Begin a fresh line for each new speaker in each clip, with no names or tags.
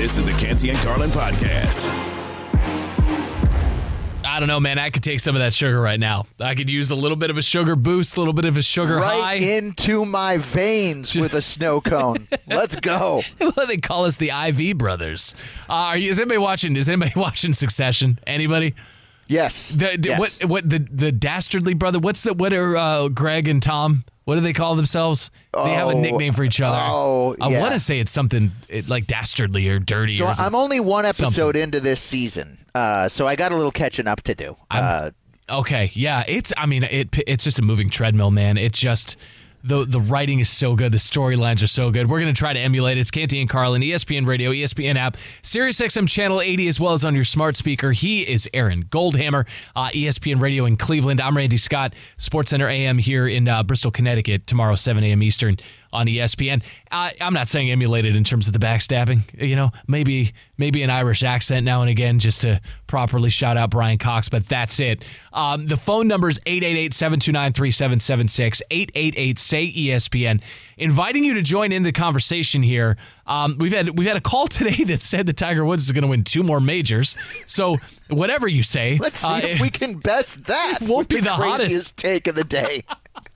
This is the Canty and Carlin podcast.
I don't know, man. I could take some of that sugar right now. I could use a little bit of a sugar boost, a little bit of a sugar
right
high.
into my veins with a snow cone. Let's go.
What they call us the IV brothers. Uh, are you, is anybody watching? Is anybody watching Succession? Anybody?
Yes.
The, the-
yes.
What? What? The the dastardly brother? What's the? What are uh, Greg and Tom? What do they call themselves? they have a
Oh,
nickname for each other.
oh,
I
yeah.
want to say it's something it, like dastardly or dirty.
So
or.
I'm only one episode
something.
into this season, uh, so I got a little catching up to do. Uh,
Okay, yeah, it's. I mean, it. It's just a moving treadmill, man. It's just the the writing is so good, the storylines are so good. We're gonna try to emulate it. It's Canty and Carlin, ESPN Radio, ESPN app, Sirius XM channel 80, as well as on your smart speaker. He is Aaron Goldhammer, uh, ESPN Radio in Cleveland. I'm Randy Scott, Sports Center AM here in uh, Bristol, Connecticut. Tomorrow, 7 a.m. Eastern on ESPN. I, I'm not saying emulated in terms of the backstabbing. You know, maybe maybe an Irish accent now and again just to properly shout out Brian Cox, but that's it. Um, the phone number is 888-729-3776, 888-SAY-ESPN. Inviting you to join in the conversation here. Um, we've had we've had a call today that said that Tiger Woods is going to win two more majors. So whatever you say,
let's see
uh,
if we can best that.
it won't be the hottest.
craziest take of the day.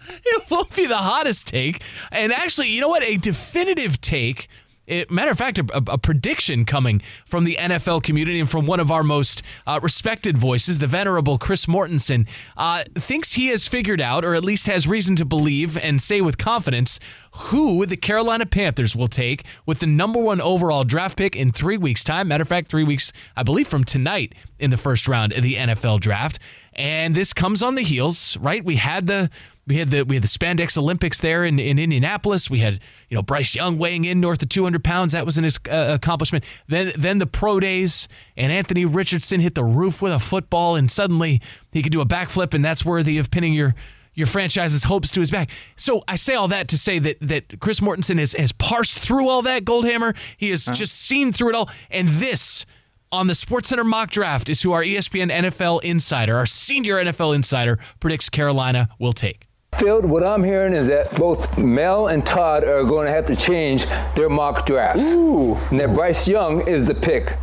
it won't be the hottest take. And actually, you know what? A definitive take. It, matter of fact, a, a prediction coming from the NFL community and from one of our most uh, respected voices, the venerable Chris Mortensen, uh, thinks he has figured out, or at least has reason to believe and say with confidence, who the Carolina Panthers will take with the number one overall draft pick in three weeks' time. Matter of fact, three weeks, I believe, from tonight in the first round of the NFL draft. And this comes on the heels, right? We had the we had the we had the spandex Olympics there in, in Indianapolis. We had you know Bryce Young weighing in north of 200 pounds. That was an uh, accomplishment. Then then the pro days and Anthony Richardson hit the roof with a football and suddenly he could do a backflip and that's worthy of pinning your your franchise's hopes to his back. So I say all that to say that that Chris Mortensen has has parsed through all that Goldhammer. He has just seen through it all, and this on the SportsCenter mock draft is who our ESPN NFL insider, our senior NFL insider, predicts Carolina will take.
Field, what I'm hearing is that both Mel and Todd are going to have to change their mock drafts. And that Bryce Young is the pick.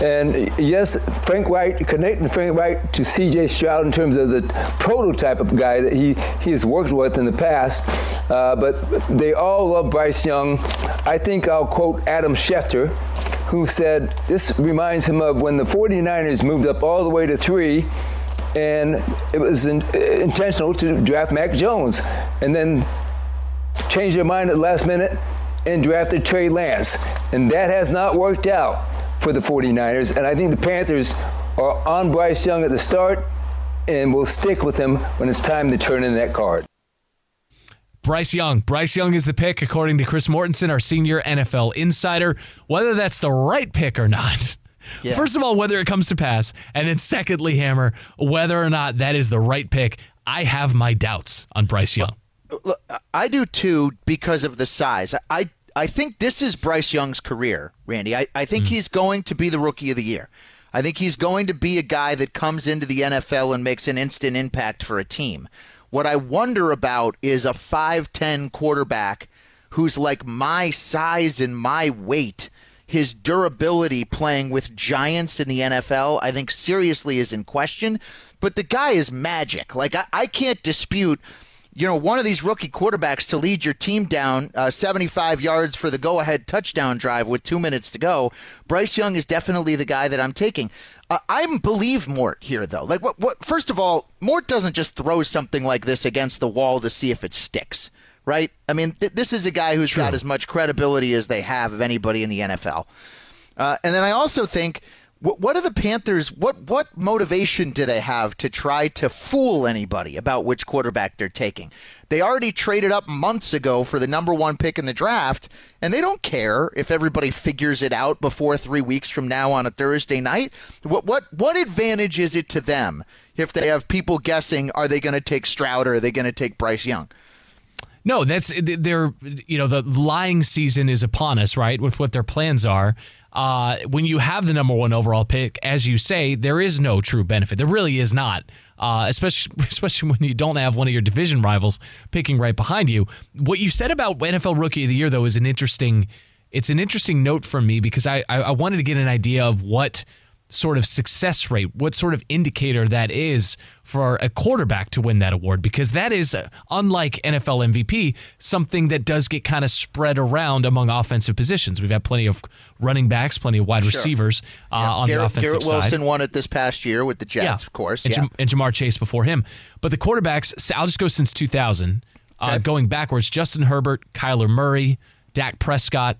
And yes, Frank Reich, connecting Frank Reich to CJ Stroud in terms of the prototype of guy that he, he has worked with in the past. Uh, but they all love Bryce Young. I think I'll quote Adam Schefter, who said this reminds him of when the 49ers moved up all the way to three and it was in, intentional to draft Mac Jones, and then changed their mind at the last minute and drafted Trey Lance, and that has not worked out for the 49ers. And I think the Panthers are on Bryce Young at the start, and will stick with him when it's time to turn in that card.
Bryce Young. Bryce Young is the pick, according to Chris Mortensen, our senior NFL insider. Whether that's the right pick or not.
Yeah.
First of all, whether it comes to pass, and then secondly, Hammer, whether or not that is the right pick, I have my doubts on Bryce Young.
Look, I do too because of the size. I I think this is Bryce Young's career, Randy. I, I think mm. he's going to be the rookie of the year. I think he's going to be a guy that comes into the NFL and makes an instant impact for a team. What I wonder about is a 5'10 quarterback who's like my size and my weight. His durability playing with giants in the NFL, I think seriously is in question. But the guy is magic. Like, I, I can't dispute you know, one of these rookie quarterbacks to lead your team down uh, 75 yards for the go ahead touchdown drive with two minutes to go. Bryce Young is definitely the guy that I'm taking. Uh, I believe Mort here, though. Like, what, what? First of all, Mort doesn't just throw something like this against the wall to see if it sticks, right? I mean, th- this is a guy who's got as much credibility as they have of anybody in the NFL. Uh, and then I also think what, what are the Panthers? What what motivation do they have to try to fool anybody about which quarterback they're taking? They already traded up months ago for the number one pick in the draft, and they don't care if everybody figures it out before three weeks from now on a Thursday night. What what what advantage is it to them if they have people guessing are they going to take Stroud or are they going to take Bryce Young?
No, that's they're you know the lying season is upon us, right? With what their plans are. Uh, when you have the number one overall pick, as you say, there is no true benefit. There really is not, uh, especially especially when you don't have one of your division rivals picking right behind you. What you said about NFL Rookie of the Year, though, is an interesting it's an interesting note for me because I, I, I wanted to get an idea of what sort of success rate, what sort of indicator that is for a quarterback to win that award, because that is, uh, unlike NFL MVP, something that does get kind of spread around among offensive positions. We've had plenty of running backs, plenty of wide sure. receivers uh, yeah. on
Garrett,
the offensive
Garrett
side.
Garrett Wilson won it this past year with the Jets, yeah. of course.
And,
yeah.
and Ja'Marr Chase before him. But the quarterbacks, I'll just go since 2000, uh, okay. uh, going backwards Justin Herbert, Kyler Murray, Dak Prescott,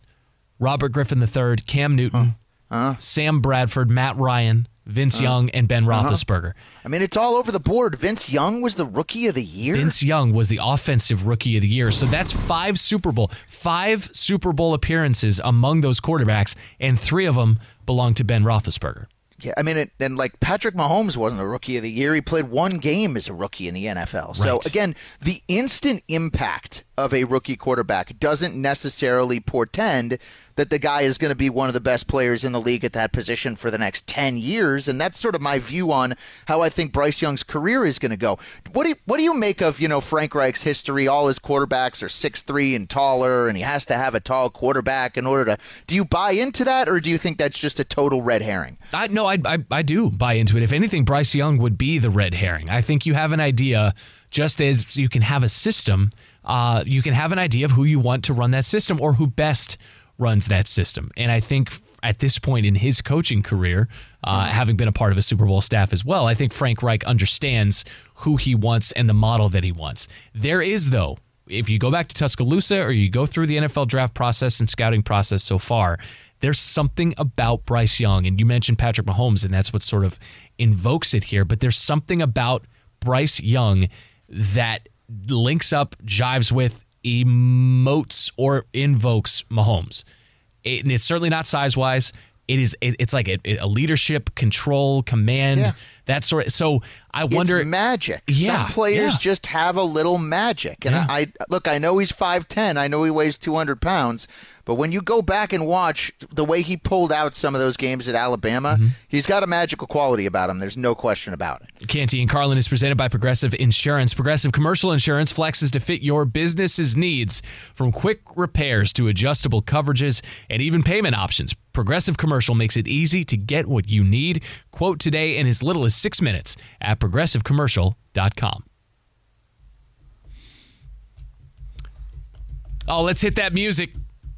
Robert Griffin III, Cam Newton. Huh uh Sam Bradford, Matt Ryan, Vince uh Young, and Ben uh-huh. Roethlisberger. Uh-huh.
I mean, it's all over the board. Vince Young was the rookie of the year.
Vince Young was the offensive rookie of the year. So that's five Super Bowl, five Super Bowl appearances among those quarterbacks, and three of them belong to Ben Roethlisberger.
Yeah, I mean, it, and like Patrick Mahomes wasn't a rookie of the year. He played one game as a rookie in the NFL. So right. again, the instant impact of a rookie quarterback doesn't necessarily portend that the guy is going to be one of the best players in the league at that position for the next 10 years. And that's sort of my view on how I think Bryce Young's career is going to go. What do you, what do you make of, you know, Frank Reich's history? All his quarterbacks are six three and taller, and he has to have a tall quarterback in order to. Do you buy into that, or do you think that's just a total red herring?
I, no, I, I, I do buy into it. If anything, Bryce Young would be the red herring. I think you have an idea, just as you can have a system. Uh, you can have an idea of who you want to run that system or who best runs that system. And I think at this point in his coaching career, uh, having been a part of a Super Bowl staff as well, I think Frank Reich understands who he wants and the model that he wants. There is, though, if you go back to Tuscaloosa or you go through the NFL draft process and scouting process so far, there's something about Bryce Young, and you mentioned Patrick Mahomes, and that's what sort of invokes it here. But there's something about Bryce Young that links up, jives with, emotes or invokes Mahomes. It, and it's certainly not size wise. It is. It, it's like a, a, leadership, control, command, yeah. that sort. Of, so I wonder.
It's magic.
Yeah,
Some players
yeah.
just have a little magic. And yeah. I look. I know he's five ten. I know he weighs two hundred pounds. But when you go back and watch the way he pulled out some of those games at Alabama, mm-hmm. he's got a magical quality about him. There's no question about it.
Canty and Carlin is presented by Progressive Insurance. Progressive Commercial Insurance flexes to fit your business's needs from quick repairs to adjustable coverages and even payment options. Progressive Commercial makes it easy to get what you need. Quote today in as little as six minutes at progressivecommercial.com. Oh, let's hit that music.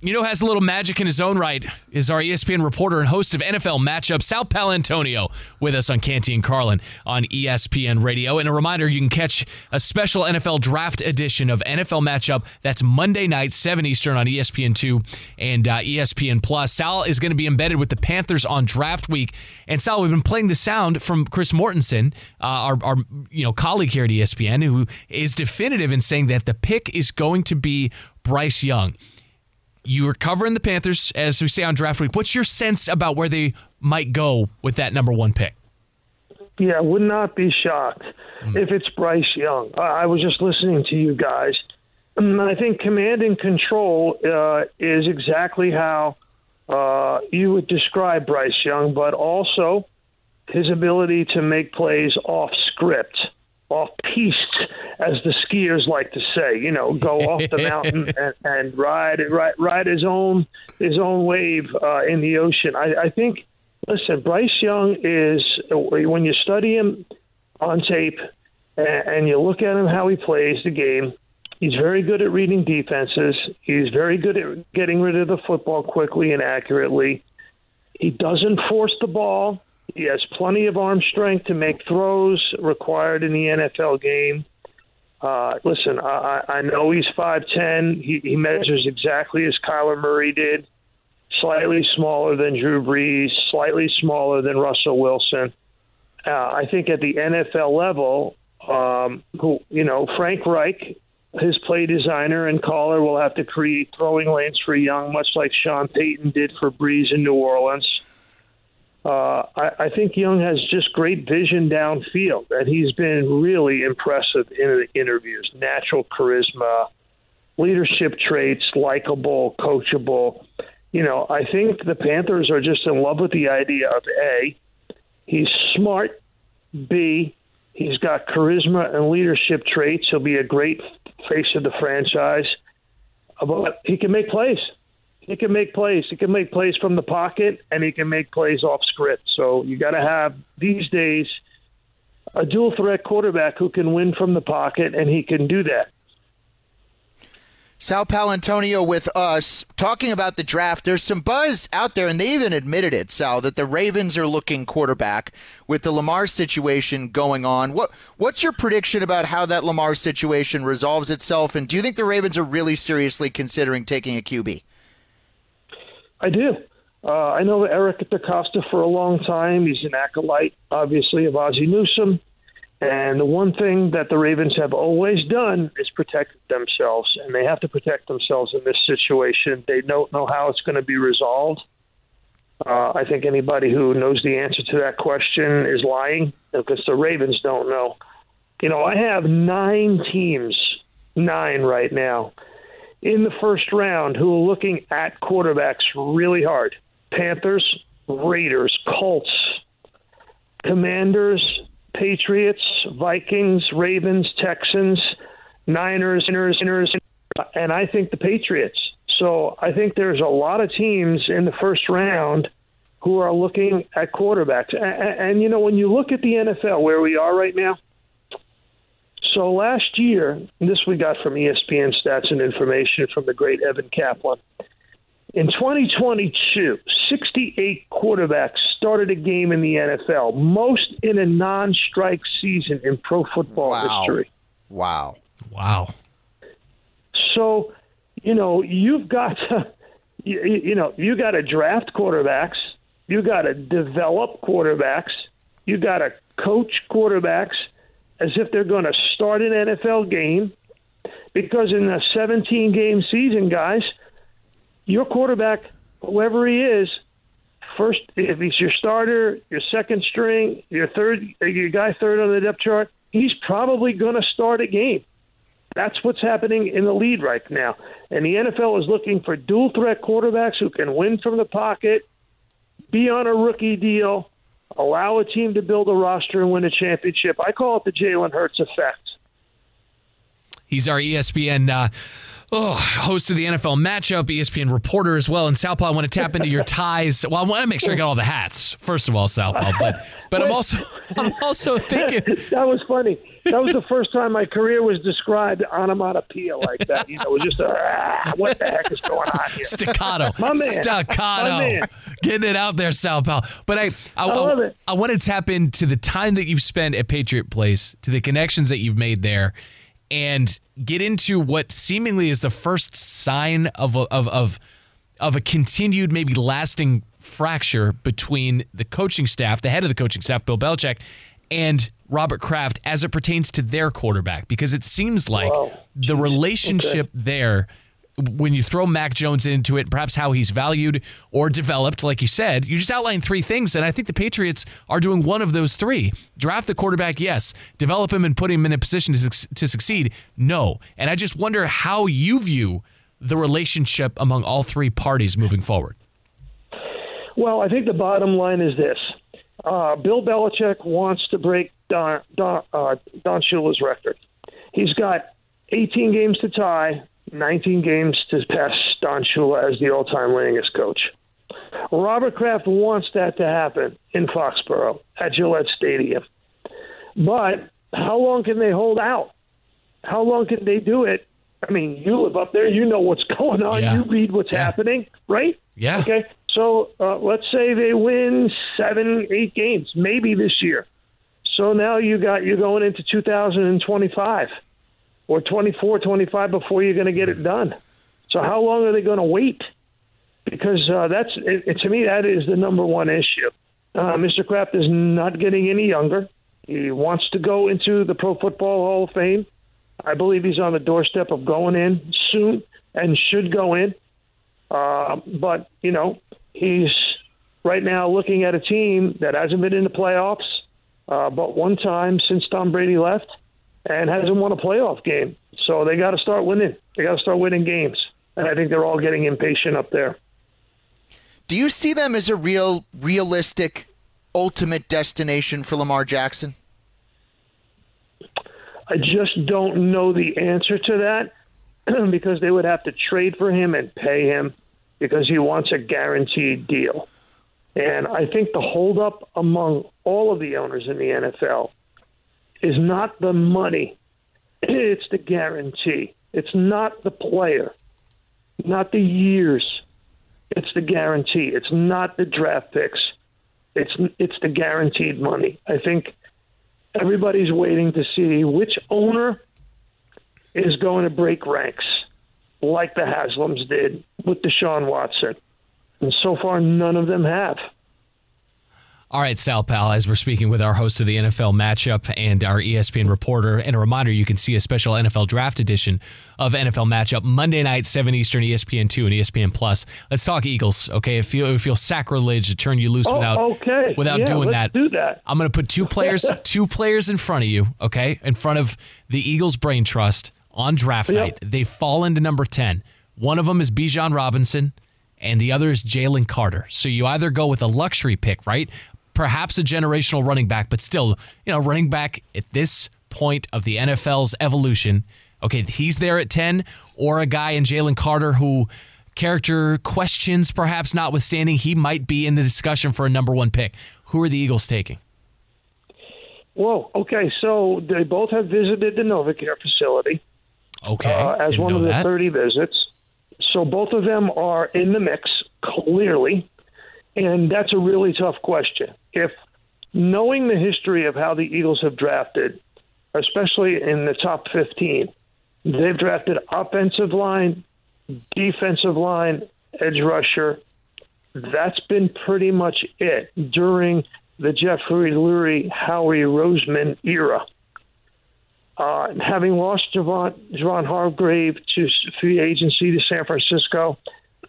You know, has a little magic in his own right is our ESPN reporter and host of NFL Matchup, Sal Paolantonio, with us on Canty and Carlin on ESPN Radio. And a reminder, you can catch a special NFL Draft edition of NFL Matchup. That's Monday night, 7 Eastern on ESPN2 and uh, ESPN Plus. Sal is going to be embedded with the Panthers on Draft Week. And Sal, we've been playing the sound from Chris Mortensen, uh, our, our you know colleague here at ESPN, who is definitive in saying that the pick is going to be Bryce Young you were covering the Panthers, as we say on draft week. What's your sense about where they might go with that number one pick?
Yeah, would not be shocked mm. if it's Bryce Young. I was just listening to you guys. And I think command and control uh, is exactly how uh, you would describe Bryce Young, but also his ability to make plays off script off piste, as the skiers like to say. You know, go off the mountain and, and ride ride ride his own his own wave uh, in the ocean. I, I think. Listen, Bryce Young is when you study him on tape and, and you look at him how he plays the game. He's very good at reading defenses. He's very good at getting rid of the football quickly and accurately. He doesn't force the ball. He has plenty of arm strength to make throws required in the NFL game. Uh, listen, I, I know he's 5'10. He, he measures exactly as Kyler Murray did, slightly smaller than Drew Brees, slightly smaller than Russell Wilson. Uh, I think at the NFL level, um, who you know, Frank Reich, his play designer and caller, will have to create throwing lanes for Young, much like Sean Payton did for Brees in New Orleans. Uh, I, I think Young has just great vision downfield, and he's been really impressive in the interviews. Natural charisma, leadership traits, likable, coachable. You know, I think the Panthers are just in love with the idea of A, he's smart, B, he's got charisma and leadership traits. He'll be a great face of the franchise, but he can make plays he can make plays. He can make plays from the pocket, and he can make plays off script. So you got to have these days a dual threat quarterback who can win from the pocket, and he can do that.
Sal Paolantonio with us talking about the draft. There's some buzz out there, and they even admitted it, Sal, that the Ravens are looking quarterback with the Lamar situation going on. What What's your prediction about how that Lamar situation resolves itself? And do you think the Ravens are really seriously considering taking a QB?
I do. Uh, I know Eric DeCosta for a long time. He's an acolyte, obviously, of Ozzie Newsome. And the one thing that the Ravens have always done is protect themselves, and they have to protect themselves in this situation. They don't know how it's going to be resolved. Uh, I think anybody who knows the answer to that question is lying because the Ravens don't know. You know, I have nine teams, nine right now, in the first round who are looking at quarterbacks really hard Panthers, Raiders, Colts, Commanders, Patriots, Vikings, Ravens, Texans, Niners, Niners, Niners, and I think the Patriots. So I think there's a lot of teams in the first round who are looking at quarterbacks. And, and you know, when you look at the NFL where we are right now, so last year, this we got from ESPN stats and information from the great Evan Kaplan. In 2022, 68 quarterbacks started a game in the NFL, most in a non strike season in pro football
wow.
history.
Wow.
Wow.
So, you know, you've got to, you, you know, you got to draft quarterbacks, you got to develop quarterbacks, you got to coach quarterbacks as if they're going to start an NFL game. Because in a 17 game season, guys, your quarterback, whoever he is, first if he's your starter, your second string, your third, your guy third on the depth chart, he's probably going to start a game. That's what's happening in the lead right now. And the NFL is looking for dual threat quarterbacks who can win from the pocket, be on a rookie deal, allow a team to build a roster and win a championship. I call it the Jalen Hurts effect.
He's our ESPN uh, oh, host of the NFL matchup, ESPN reporter as well. And Southpaw, I want to tap into your ties. Well, I want to make sure I got all the hats first of all, Southpaw. But but I'm also I'm also thinking
that was funny. That was the first time my career was described onomatopoeia like that. You know, it was just a ah, what the heck is going on here?
Staccato,
My man.
staccato,
My man.
getting it out there, Southpaw. But I I,
I love it.
I want to tap into the time that you've spent at Patriot Place, to the connections that you've made there, and get into what seemingly is the first sign of a, of of of a continued, maybe lasting fracture between the coaching staff, the head of the coaching staff, Bill Belichick, and Robert Kraft as it pertains to their quarterback. Because it seems like
Wow.
the relationship there, when you throw Mac Jones into it, perhaps how he's valued or developed, like you said, you just outlined three things. And I think the Patriots are doing one of those three. Draft the quarterback, yes. Develop him and put him in a position to, to succeed, no. And I just wonder how you view the relationship among all three parties moving forward.
Well, I think the bottom line is this: uh, Bill Belichick wants to break Don Don, uh, Don Shula's record. He's got 18 games to tie, 19 games to pass Don Shula as the all-time winningest coach. Robert Kraft wants that to happen in Foxborough at Gillette Stadium, but how long can they hold out? How long can they do it? I mean, you live up there, you know what's going on,
Yeah.
you read what's
Yeah.
happening, right?
Yeah.
Okay. So uh, let's say they win seven, eight games, maybe this year. So now you got you're going into 2025 or 24, 25 before you're going to get it done. So how long are they going to wait? Because uh, that's it, it, to me that is the number one issue. Uh, Mr. Kraft is not getting any younger. He wants to go into the Pro Football Hall of Fame. I believe he's on the doorstep of going in soon and should go in. Uh, but you know, he's right now looking at a team that hasn't been in the playoffs, uh, but one time since Tom Brady left, and hasn't won a playoff game. So they got to start winning. They got to start winning games, and I think they're all getting impatient up there.
Do you see them as a real, realistic, ultimate destination for Lamar Jackson?
I just don't know the answer to that because they would have to trade for him and pay him. Because he wants a guaranteed deal. And I think the holdup among all of the owners in the NFL is not the money, it's the guarantee. It's not the player, not the years. It's the guarantee. It's not the draft picks. It's it's the guaranteed money. I think everybody's waiting to see which owner is going to break ranks like the Haslams did with Deshaun Watson. And so far, none of them have.
All right, Sal Pal, as we're speaking with our host of the NFL matchup and our ESPN reporter, and a reminder you can see a special NFL draft edition of NFL matchup Monday night, 7 Eastern, ESPN 2 and ESPN Plus. Let's talk Eagles, okay? It feels feel sacrilege to turn you loose
oh,
without,
okay.
without
yeah,
doing
that.
Do
that.
I'm going to put two players, two players in front of you, okay? In front of the Eagles Brain Trust on draft yep. night. They fall into number 10. One of them is Bijan Robinson and the other is Jalen Carter. So you either go with a luxury pick, right? perhaps a generational running back, but still, you know, running back at this point of the NFL's evolution. Okay, he's there at 10, or a guy in Jalen Carter who character questions perhaps notwithstanding, he might be in the discussion for a number one pick. Who are the Eagles taking?
Well, okay, so they both have visited the NovaCare facility.
Okay,
uh, as one of the
that.
30 visits. So both of them are in the mix, clearly. And that's a really tough question. If knowing the history of how the Eagles have drafted, especially in the top 15, they've drafted offensive line, defensive line, edge rusher. That's been pretty much it during the Jeffrey Lurie, Howie Roseman era. Uh, having lost Javon, Javon Hargrave to free agency to San Francisco,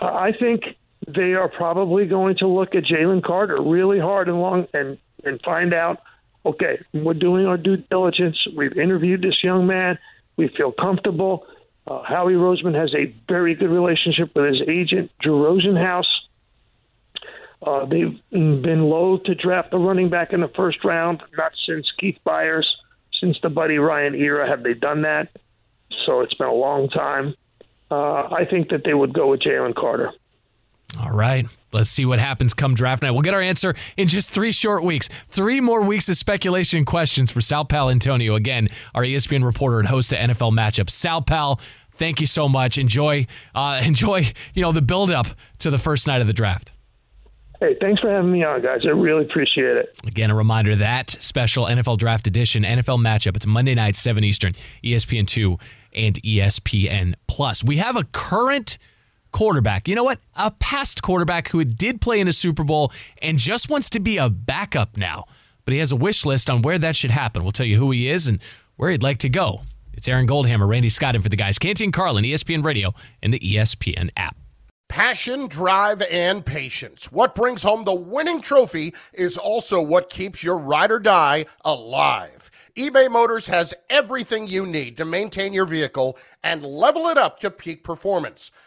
uh, I think they are probably going to look at Jalen Carter really hard and long and and find out. Okay, we're doing our due diligence. We've interviewed this young man. We feel comfortable. Uh, Howie Roseman has a very good relationship with his agent, Drew Rosenhaus. Uh, they've been loath to draft a running back in the first round, not since Keith Byars, since the Buddy Ryan era have they done that. So it's been a long time. Uh, I think that they would go with Jalen Carter.
All right. Let's see what happens come draft night. We'll get our answer in just three short weeks. Three more weeks of speculation questions for Sal Paolantonio. Again, our ESPN reporter and host of NFL matchups. Sal Pal, thank you so much. Enjoy, uh, enjoy, you know, the build up to the first night of the draft.
Hey, thanks for having me on, guys. I really appreciate it.
Again, a reminder that special NFL Draft Edition NFL matchup. It's Monday night, 7 Eastern, ESPN 2 and ESPN Plus. We have a current quarterback. You know what? A past quarterback who did play in a Super Bowl and just wants to be a backup now. But he has a wish list on where that should happen. We'll tell you who he is and where he'd like to go. It's Aaron Goldhammer, Randy Scott, and for the guys, Canty and Carlin, ESPN Radio, and the ESPN app.
Passion, drive, and patience. What brings home the winning trophy is also what keeps your ride or die alive eBay Motors has everything you need to maintain your vehicle and level it up to peak performance.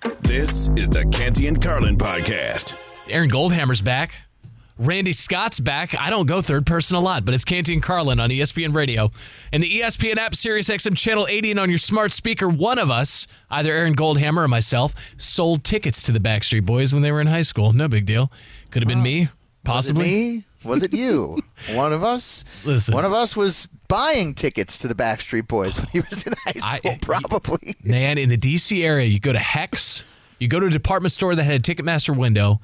This is the Canty and Carlin podcast.
Aaron Goldhammer's back. Randy Scott's back. I don't go third person a lot, but it's Canty and Carlin on ESPN Radio and the ESPN app, Sirius XM Channel 80, and on your smart speaker. One of us, either Aaron Goldhammer or myself, sold tickets to the Backstreet Boys when they were in high school. No big deal. Could have been me, possibly.
Was it me? Was it you? one of us.
Listen.
One of us was buying tickets to the Backstreet Boys when he was in high school.
I-
probably.
Man, in the DC area, you go to Hecht's, you go to a department store that had a Ticketmaster window,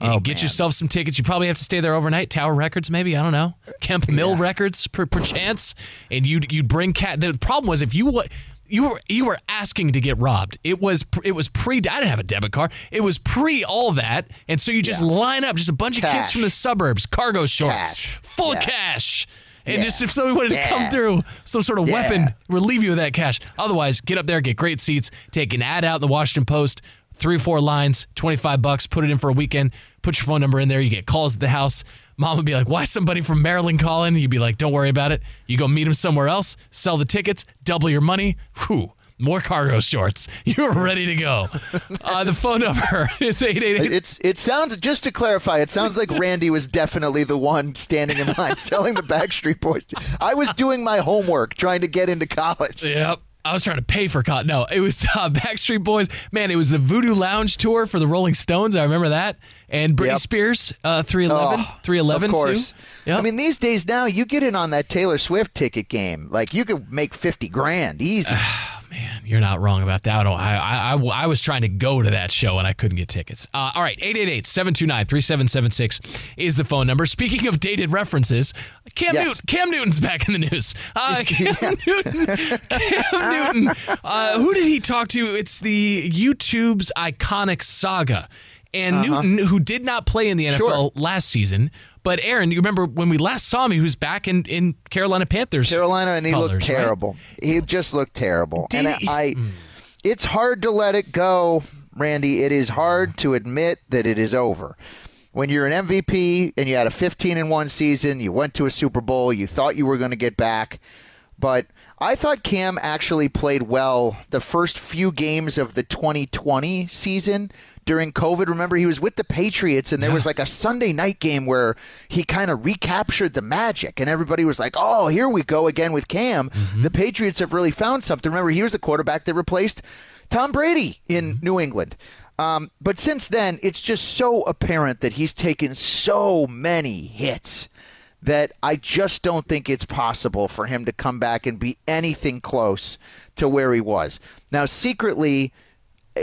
and you
Oh,
get
man.
yourself some tickets. You probably have to stay there overnight. Tower Records, maybe I don't know. Kemp Mill Records, per, perchance. And you'd you'd bring cat. The problem was if you you were you were asking to get robbed. It was it was pre. I didn't have a debit card. It was pre all that, and so you just line up, just a bunch of kids from the suburbs, cargo shorts,
Cash.
full of
Yeah.
cash. And
Yeah.
just if somebody wanted to come through, some sort of
Yeah.
weapon, relieve you of that cash. Otherwise, get up there, get great seats, take an ad out in the Washington Post, three four lines, 25 bucks, put it in for a weekend, put your phone number in there, you get calls at the house. Mom would be like, why somebody from Maryland calling? You'd be like, don't worry about it. You go meet him somewhere else, sell the tickets, double your money. Whew. More cargo shorts. You're ready to go. Uh, the phone number is 888.
It's it sounds just to clarify, it sounds like Randy was definitely the one standing in line selling the Backstreet Boys. I was doing my homework trying to get into college.
Yep. I was trying to pay for cotton. No, it was uh, Backstreet Boys. Man, it was the Voodoo Lounge tour for the Rolling Stones. I remember that. And Britney
Yep.
Spears, uh, 311.
Oh,
311
of course.
Yep.
I mean, these days now, you get in on that Taylor Swift ticket game. Like you could make fifty grand easy.
Man, you're not wrong about that. I, don't, I, I, I, was trying to go to that show and I couldn't get tickets. Uh, all right, 888-729-3776 is the phone number. Speaking of dated references, Cam,
Yes.
Newton, Cam Newton's back in the news. Uh, Cam Newton, Cam Newton. Uh, who did he talk to? It's the YouTube's iconic saga. And Newton, who did not play in the NFL
Uh-huh. Sure.
last season, but Aaron, you remember when we last saw him, he was back in, in Carolina Panthers.
Carolina, and he
colors,
looked
right?
terrible. He just looked terrible.
Did
and
he-
I, it's hard to let it go, Randy. It is hard to admit that it is over. When you're an MVP and you had a 15 and one season, you went to a Super Bowl, you thought you were going to get back, but I thought Cam actually played well the first few games of the 2020 season during COVID. Remember, he was with the Patriots, and there was like a Sunday night game where he kind of recaptured the magic, and everybody was like, oh, here we go again with Cam. The Patriots have really found something. Remember, he was the quarterback that replaced Tom Brady in New England. Um, but since then, it's just so apparent that he's taken so many hits that I just don't think it's possible for him to come back and be anything close to where he was. Now, secretly,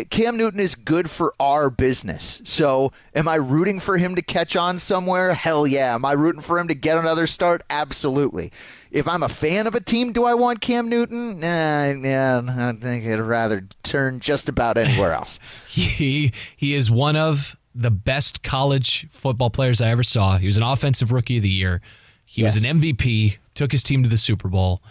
Cam Newton is good for our business. So, am I rooting for him to catch on somewhere? Hell yeah. Am I rooting for him to get another start? Absolutely. If I'm a fan of a team, do I want Cam Newton? Nah, yeah, I think I'd rather turn just about anywhere else.
He he is one of the best college football players I ever saw. He was an offensive rookie of the year. He was an MVP, took his team to the Super Bowl.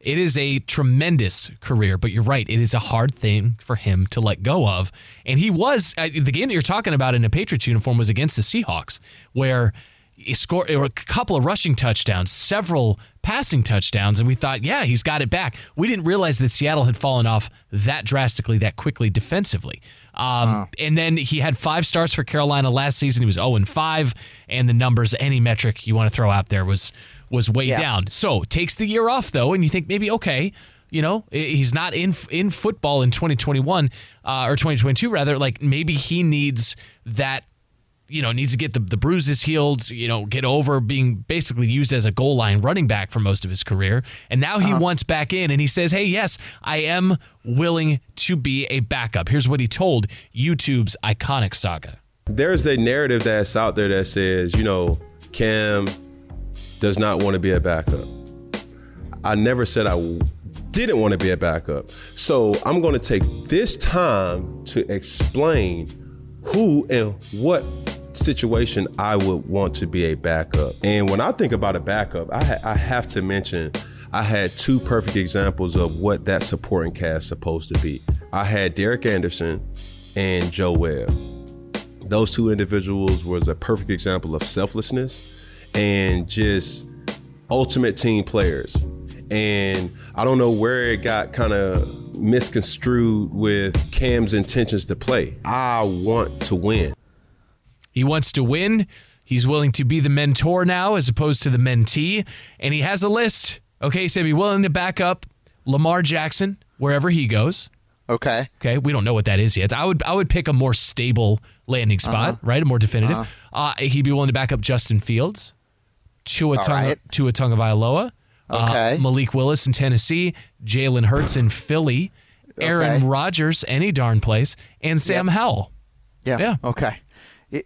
It is a tremendous career, but you're right. It is a hard thing for him to let go of. And he was the game that you're talking about in a Patriots uniform was against the Seahawks, where he scored a couple of rushing touchdowns, several passing touchdowns, and we thought, yeah, he's got it back. We didn't realize that Seattle had fallen off that drastically, that quickly defensively. Um, And then he had five starts for Carolina last season. He was 0 and 5, and the numbers, any metric you want to throw out there, was was way
Yeah.
down. So takes the year off though, and you think maybe okay, you know, he's not in in football in 2021 uh, or 2022 rather. Like maybe he needs that you know, needs to get the, the bruises healed, you know, get over being basically used as a goal line running back for most of his career. And now he uh-huh. wants back in and he says, Hey, yes, I am willing to be a backup. Here's what he told YouTube's iconic saga.
There's a narrative that's out there that says, you know, Cam does not want to be a backup. I never said I w- didn't want to be a backup. So I'm going to take this time to explain who and what situation I would want to be a backup. And when I think about a backup, I, ha- I have to mention I had two perfect examples of what that supporting cast supposed to be. I had Derek Anderson and Joe Webb. Those two individuals was a perfect example of selflessness and just ultimate team players. And I don't know where it got kind of misconstrued with Cam's intentions to play. I want to win.
He wants to win. He's willing to be the mentor now as opposed to the mentee. And he has a list. Okay, he said he'd be willing to back up Lamar Jackson wherever he goes.
Okay.
Okay, we don't know what that is yet. I would I would pick a more stable landing spot,
Uh-huh.
right? A more definitive.
Uh-huh.
Uh, he'd be willing to back up Justin Fields, Tua Tonga,
right.
Tua Tagovailoa, uh,
Okay.
Malik Willis in Tennessee, Jalen Hurts in Philly, Aaron
Okay.
Rodgers any darn place, and Sam Howell.
Yeah.
Yeah.
Okay.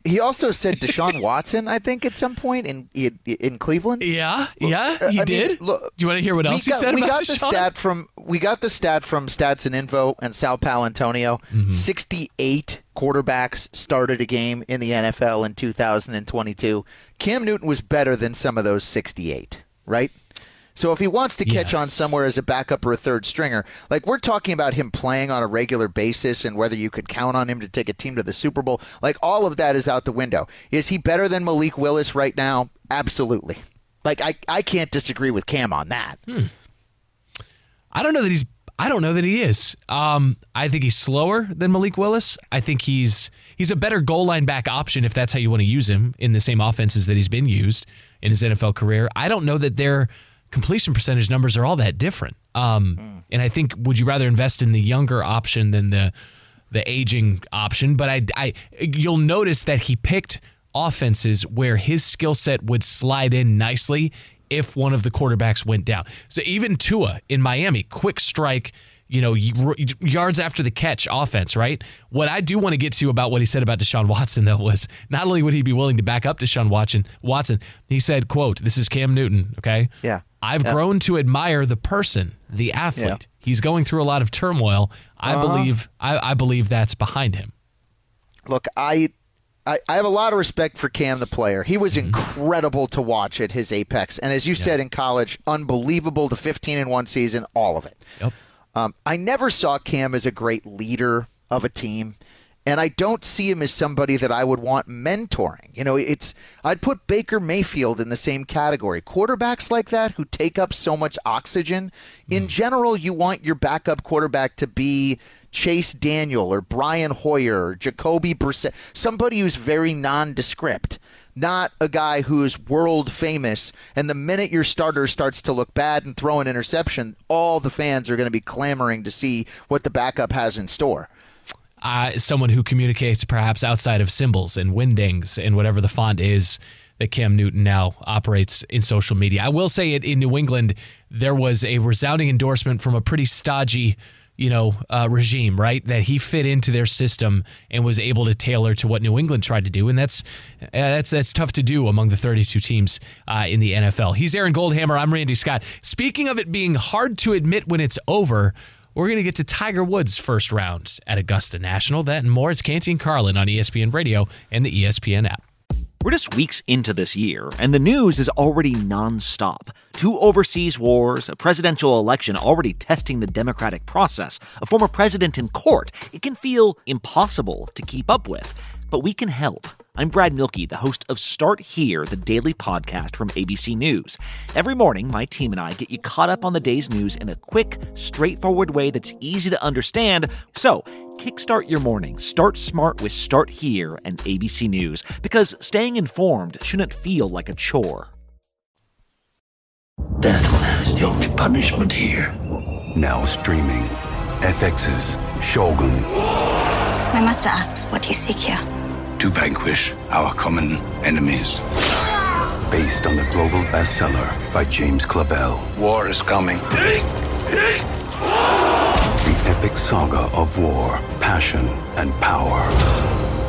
He also said Deshaun Watson, I think, at some point in in, in Cleveland.
Yeah, yeah,
Uh,
he
I mean,
did.
look,
Do you want to hear what
we
else he said
we
about
got the stat from we got the stat from Stats and Info and Sal Paolantonio.
Mm-hmm.
Sixty-eight quarterbacks started a game in the NFL in 2022. Cam Newton was better than some of those sixty-eight, right? So if he wants to catch
Yes.
on somewhere as a backup or a third stringer, like we're talking about him playing on a regular basis and whether you could count on him to take a team to the Super Bowl, like all of that is out the window. Is he better than Malik Willis right now? Absolutely. Like I, I can't disagree with Cam on that.
I don't know that he's. I don't know that he is. Um, I think he's slower than Malik Willis. I think he's he's a better goal line back option if that's how you want to use him in the same offenses that he's been used in his NFL career. I don't know that their completion percentage numbers are all that different. Um, And I think would you rather invest in the younger option than the the aging option? But I, I you'll notice that he picked offenses where his skill set would slide in nicely if one of the quarterbacks went down. So even Tua in Miami, quick strike, you know, yards after the catch offense, right? What I do want to get to about what he said about Deshaun Watson though was not only would he be willing to back up Deshaun Watson, Watson, he said, quote, this is Cam Newton, okay?
Yeah.
I've
Yeah.
grown to admire the person, the athlete.
Yeah.
He's going through a lot of turmoil. I
Uh-huh.
believe I, I believe that's behind him.
Look, I, I I have a lot of respect for Cam the player. He was incredible to watch at his apex, and as you said in college, unbelievable. to 15 in one season, all of it.
Yep.
Um, I never saw Cam as a great leader of a team, and I don't see him as somebody that I would want mentoring. You know, it's I'd put Baker Mayfield in the same category. Quarterbacks like that who take up so much oxygen, in hmm. general, you want your backup quarterback to be Chase Daniel or Brian Hoyer or Jacoby Brissett, somebody who's very nondescript. Not a guy who's world famous, and the minute your starter starts to look bad and throw an interception, all the fans are going to be clamoring to see what the backup has in store.
Uh, someone who communicates perhaps outside of symbols and Wingdings and whatever the font is that Cam Newton now operates in social media. I will say it in New England, there was a resounding endorsement from a pretty stodgy, you know, uh, regime, right? That he fit into their system and was able to tailor to what New England tried to do, and that's uh, that's that's tough to do among the 32 teams uh, in the NFL. He's Aaron Goldhammer. I'm Randy Scott. Speaking of it being hard to admit when it's over. We're going to get to Tiger Woods' first round at Augusta National. That and more. It's Canty and Carlin on ESPN Radio and the ESPN app.
We're just weeks into this year, and the news is already nonstop. Two overseas wars, a presidential election already testing the democratic process, a former president in court. It can feel impossible to keep up with, but we can help. I'm Brad Mielke, the host of Start Here, the daily podcast from ABC News. Every morning, my team and I get you caught up on the day's news in a quick, straightforward way that's easy to understand. So, kickstart your morning. Start smart with Start Here and ABC News, because staying informed shouldn't feel like a chore.
Death is the only punishment here.
Now streaming. FX's Shogun.
My master asks, what do you seek here?
To vanquish our common enemies.
Based on the global bestseller by James Clavell.
War is coming.
The epic saga of war, passion, and power.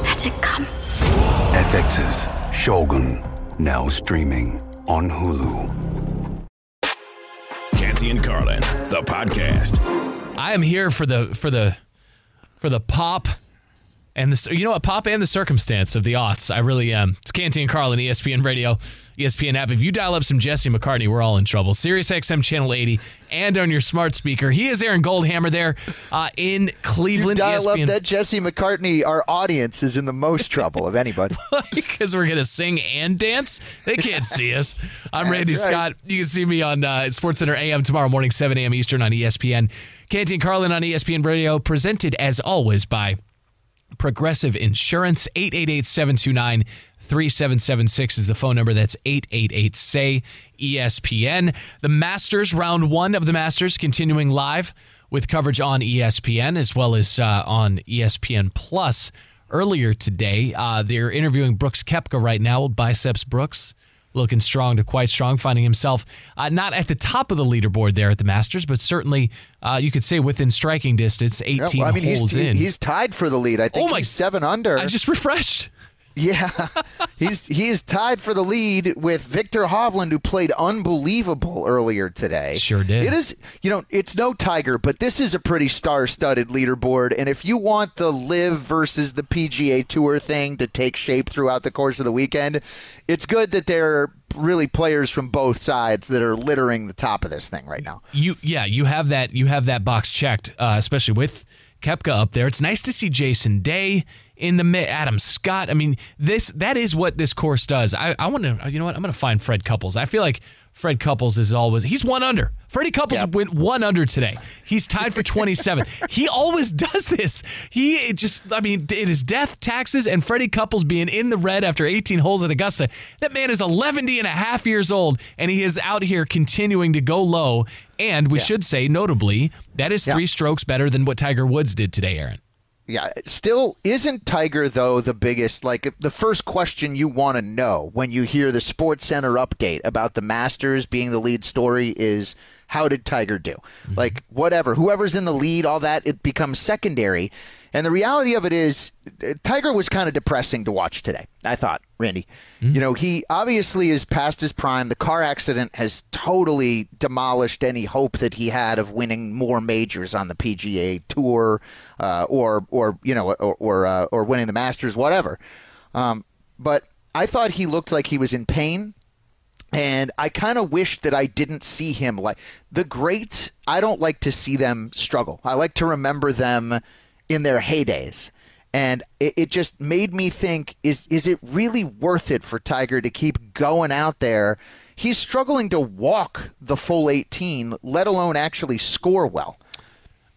Let it come.
FX's Shogun. Now streaming on Hulu.
Canty and Carlin, the podcast.
I am here for the for the for the pop and the you know what pop and the circumstance of the aughts. I really am. It's Canty and Carlin, ESPN Radio, ESPN app. If you dial up some Jesse McCartney, we're all in trouble. Sirius XM channel 80 and on your smart speaker. He is Aaron Goldhammer there uh, in Cleveland.
Dial
ESPN
up that Jesse McCartney. Our audience is in the most trouble of anybody.
because we're gonna sing and dance. They can't see us. I'm Randy
right.
Scott. You can see me on uh, SportsCenter AM tomorrow morning, 7 a.m. Eastern on ESPN. Canty and Carlin on ESPN Radio, presented as always by Progressive Insurance, 3776 is the phone number. That's 888 say ESPN. The Masters, round one of the Masters, continuing live with coverage on ESPN as well as uh, on ESPN Plus. Earlier today, uh, they're interviewing Brooks Koepka right now, biceps Brooks looking strong to quite strong, finding himself uh, not at the top of the leaderboard there at the Masters, but certainly uh, you could say within striking distance, 18
Yeah, well, I mean,
holes
he's,
in.
he's tied for the lead. I think
Oh my-
he's seven under.
I just refreshed.
Yeah, he's he is tied for the lead with Viktor Hovland, who played unbelievable earlier today.
Sure did.
It is, you know, it's no Tiger, but this is a pretty star-studded leaderboard. And if you want the LIV versus the PGA Tour thing to take shape throughout the course of the weekend, it's good that there are really players from both sides that are littering the top of this thing right now.
You yeah, you have that you have that box checked, uh, especially with Koepka up there. It's nice to see Jason Day in the mid, Adam Scott. I mean, this that is what this course does. I, I want to you know what I'm going to find Fred Couples. I feel like Fred Couples is always he's one under. Freddie Couples went one under today. He's tied for 27. he always does this. He it just I mean it is death, taxes, and Freddie Couples being in the red after 18 holes at Augusta. That man is 11 and a half years old, and he is out here continuing to go low. And we should say, notably, that is three strokes better than what Tiger Woods did today, Aaron.
Yeah, still isn't Tiger though the biggest like the first question you want to know when you hear the SportsCenter update about the Masters being the lead story is how did Tiger do? Mm-hmm. Like whatever, whoever's in the lead, all that it becomes secondary. And the reality of it is Tiger was kind of depressing to watch today. I thought, Randy. You know, he obviously is past his prime. The car accident has totally demolished any hope that he had of winning more majors on the PGA Tour, uh, or or you know, or or, uh, or winning the Masters, whatever. Um, but I thought he looked like he was in pain. And I kind of wish that I didn't see him like the greats. I don't like to see them struggle. I like to remember them in their heydays. And it, it just made me think: is is it really worth it for Tiger to keep going out there? He's struggling to walk the full 18, let alone actually score well.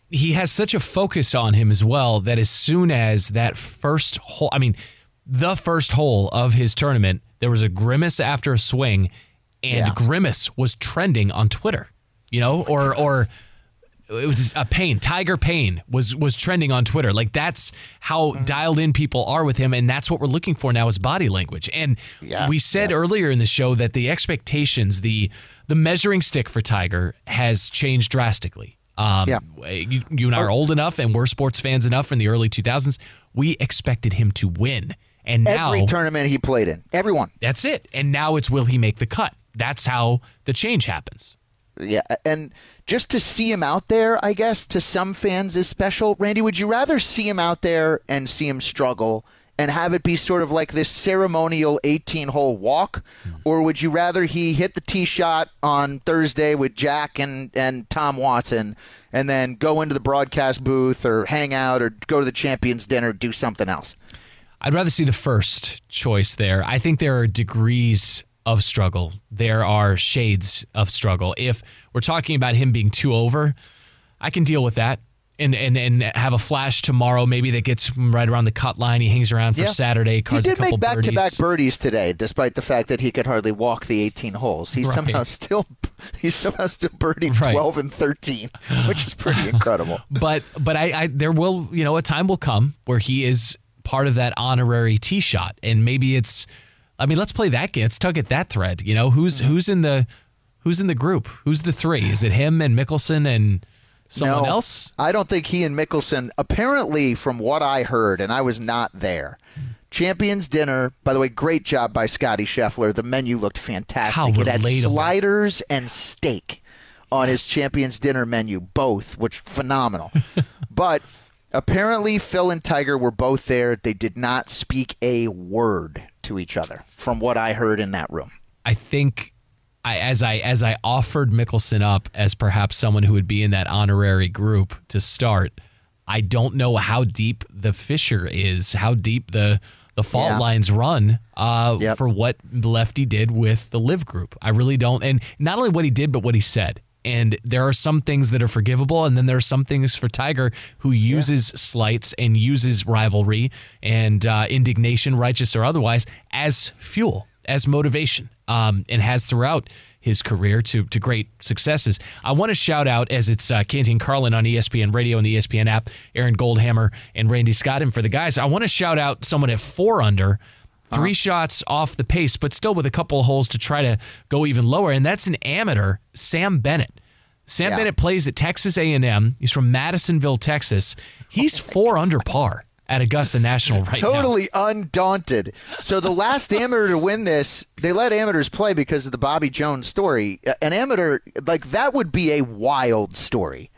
he has such a focus on him as well that as soon as that first hole, I mean, the first hole of his tournament, there was a grimace after a swing, and grimace was trending on Twitter, you know, or or it was a pain. Tiger Pain was was trending on Twitter. Like that's how dialed in people are with him, and that's what we're looking for now is body language. And we said earlier in the show that the expectations, the the measuring stick for Tiger has changed drastically. Um, you, you and I are old enough, and we're sports fans enough in the early 2000s. We expected him to win, and now
Every tournament he played in, everyone.
that's it. And now it's will he make the cut? That's how the change happens.
Yeah, and just to see him out there, I guess to some fans is special. Randy, would you rather see him out there and see him struggle and have it be sort of like this ceremonial 18-hole walk, hmm. or would you rather he hit the tee shot on Thursday with Jack and and Tom Watson, and then go into the broadcast booth or hang out or go to the champions dinner, do something else?
I'd rather see the first choice there. I think there are degrees of struggle. There are shades of struggle. If we're talking about him being too over, I can deal with that. And, and and have a flash tomorrow, maybe that gets him right around the cut line. He hangs around for
Yeah.
Saturday,
He
cards a
did make back-to-back
birdies.
birdies today, despite the fact that he could hardly walk the 18 holes. He
Right.
somehow still he somehow still birdied
Right.
12 and 13, which is pretty incredible.
but but I, I there will you know a time will come where he is part of that honorary tee shot, and maybe it's. I mean, let's play that game. Let's tug at that thread. You know, who's
Mm-hmm.
who's in the who's in the group? Who's the three? Is it him and Mickelson and someone
No,
else?
I don't think he and Mickelson. Apparently, from what I heard, and I was not there. Champions dinner. By the way, great job by Scotty Scheffler. The menu looked fantastic.
How
it had sliders and steak on his Champions dinner menu, both, which phenomenal. but apparently, Phil and Tiger were both there. They did not speak a word to each other, from what I heard in that room.
I think I as I as I offered Mickelson up as perhaps someone who would be in that honorary group to start, I don't know how deep the fissure is, how deep the the fault
Yeah.
lines run uh, for what Lefty did with the LIV group. I really don't, and not only what he did, but what he said. And there are some things that are forgivable, and then there are some things for Tiger who uses slights and uses rivalry and uh, indignation, righteous or otherwise, as fuel, as motivation, um, and has throughout his career to to great successes. I want to shout out as it's uh, Canty and Carlin on ESPN Radio and the ESPN app, Aaron Goldhammer and Randy Scott. And for the guys, I want to shout out someone at four under. Uh-huh. 3 shots off the pace, but still with a couple of holes to try to go even lower, and that's an amateur, Sam Bennett. Sam
Yeah.
Bennett plays at Texas A&M. He's from Madisonville, Texas. He's four under par at Augusta National right now.
totally undaunted. So the last amateur to win this, they let amateurs play because of the Bobby Jones story. An amateur like that would be a wild story.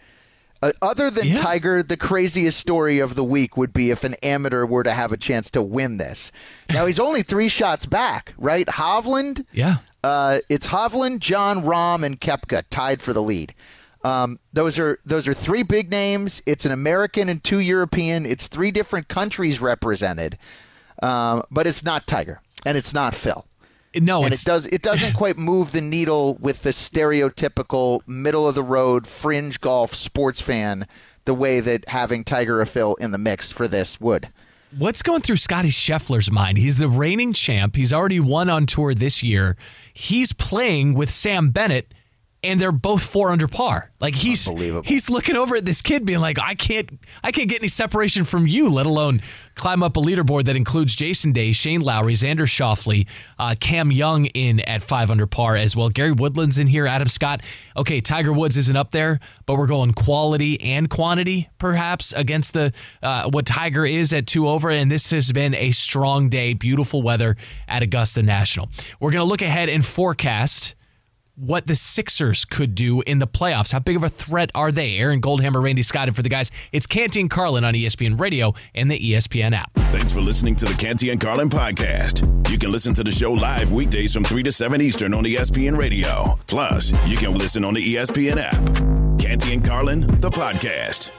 Uh, other than Tiger, the craziest story of the week would be if an amateur were to have a chance to win this. Now he's only three shots back, right? Hovland,
Yeah.
uh, it's Hovland, Jon Rahm, and Koepka tied for the lead. Um, those are those are three big names. It's an American and two European. It's three different countries represented, um, but it's not Tiger and it's not Phil.
No,
and
it's-
it does it doesn't quite move the needle with the stereotypical middle of the road fringe golf sports fan the way that having Tiger or Phil in the mix for this would.
What's going through Scotty Scheffler's mind? He's the reigning champ. He's already won on tour this year. He's playing with Sam Bennett, and they're both four under par. Like he's he's looking over at this kid, being like, "I can't, I can't get any separation from you, let alone climb up a leaderboard that includes Jason Day, Shane Lowry, Xander Schauffele, uh, Cam Young in at five under par as well. Gary Woodland's in here, Adam Scott. Okay, Tiger Woods isn't up there, but we're going quality and quantity, perhaps against the uh, what Tiger is at two over. And this has been a strong day, beautiful weather at Augusta National. We're going to look ahead and forecast what the Sixers could do in the playoffs. How big of a threat are they? Aaron Goldhammer, Randy Scott, and for the guys, it's Canty and Carlin on ESPN Radio and the ESPN app.
Thanks for listening to the Canty and Carlin podcast. You can listen to the show live weekdays from 3 to 7 Eastern on ESPN Radio. Plus, you can listen on the ESPN app. Canty and Carlin, the podcast.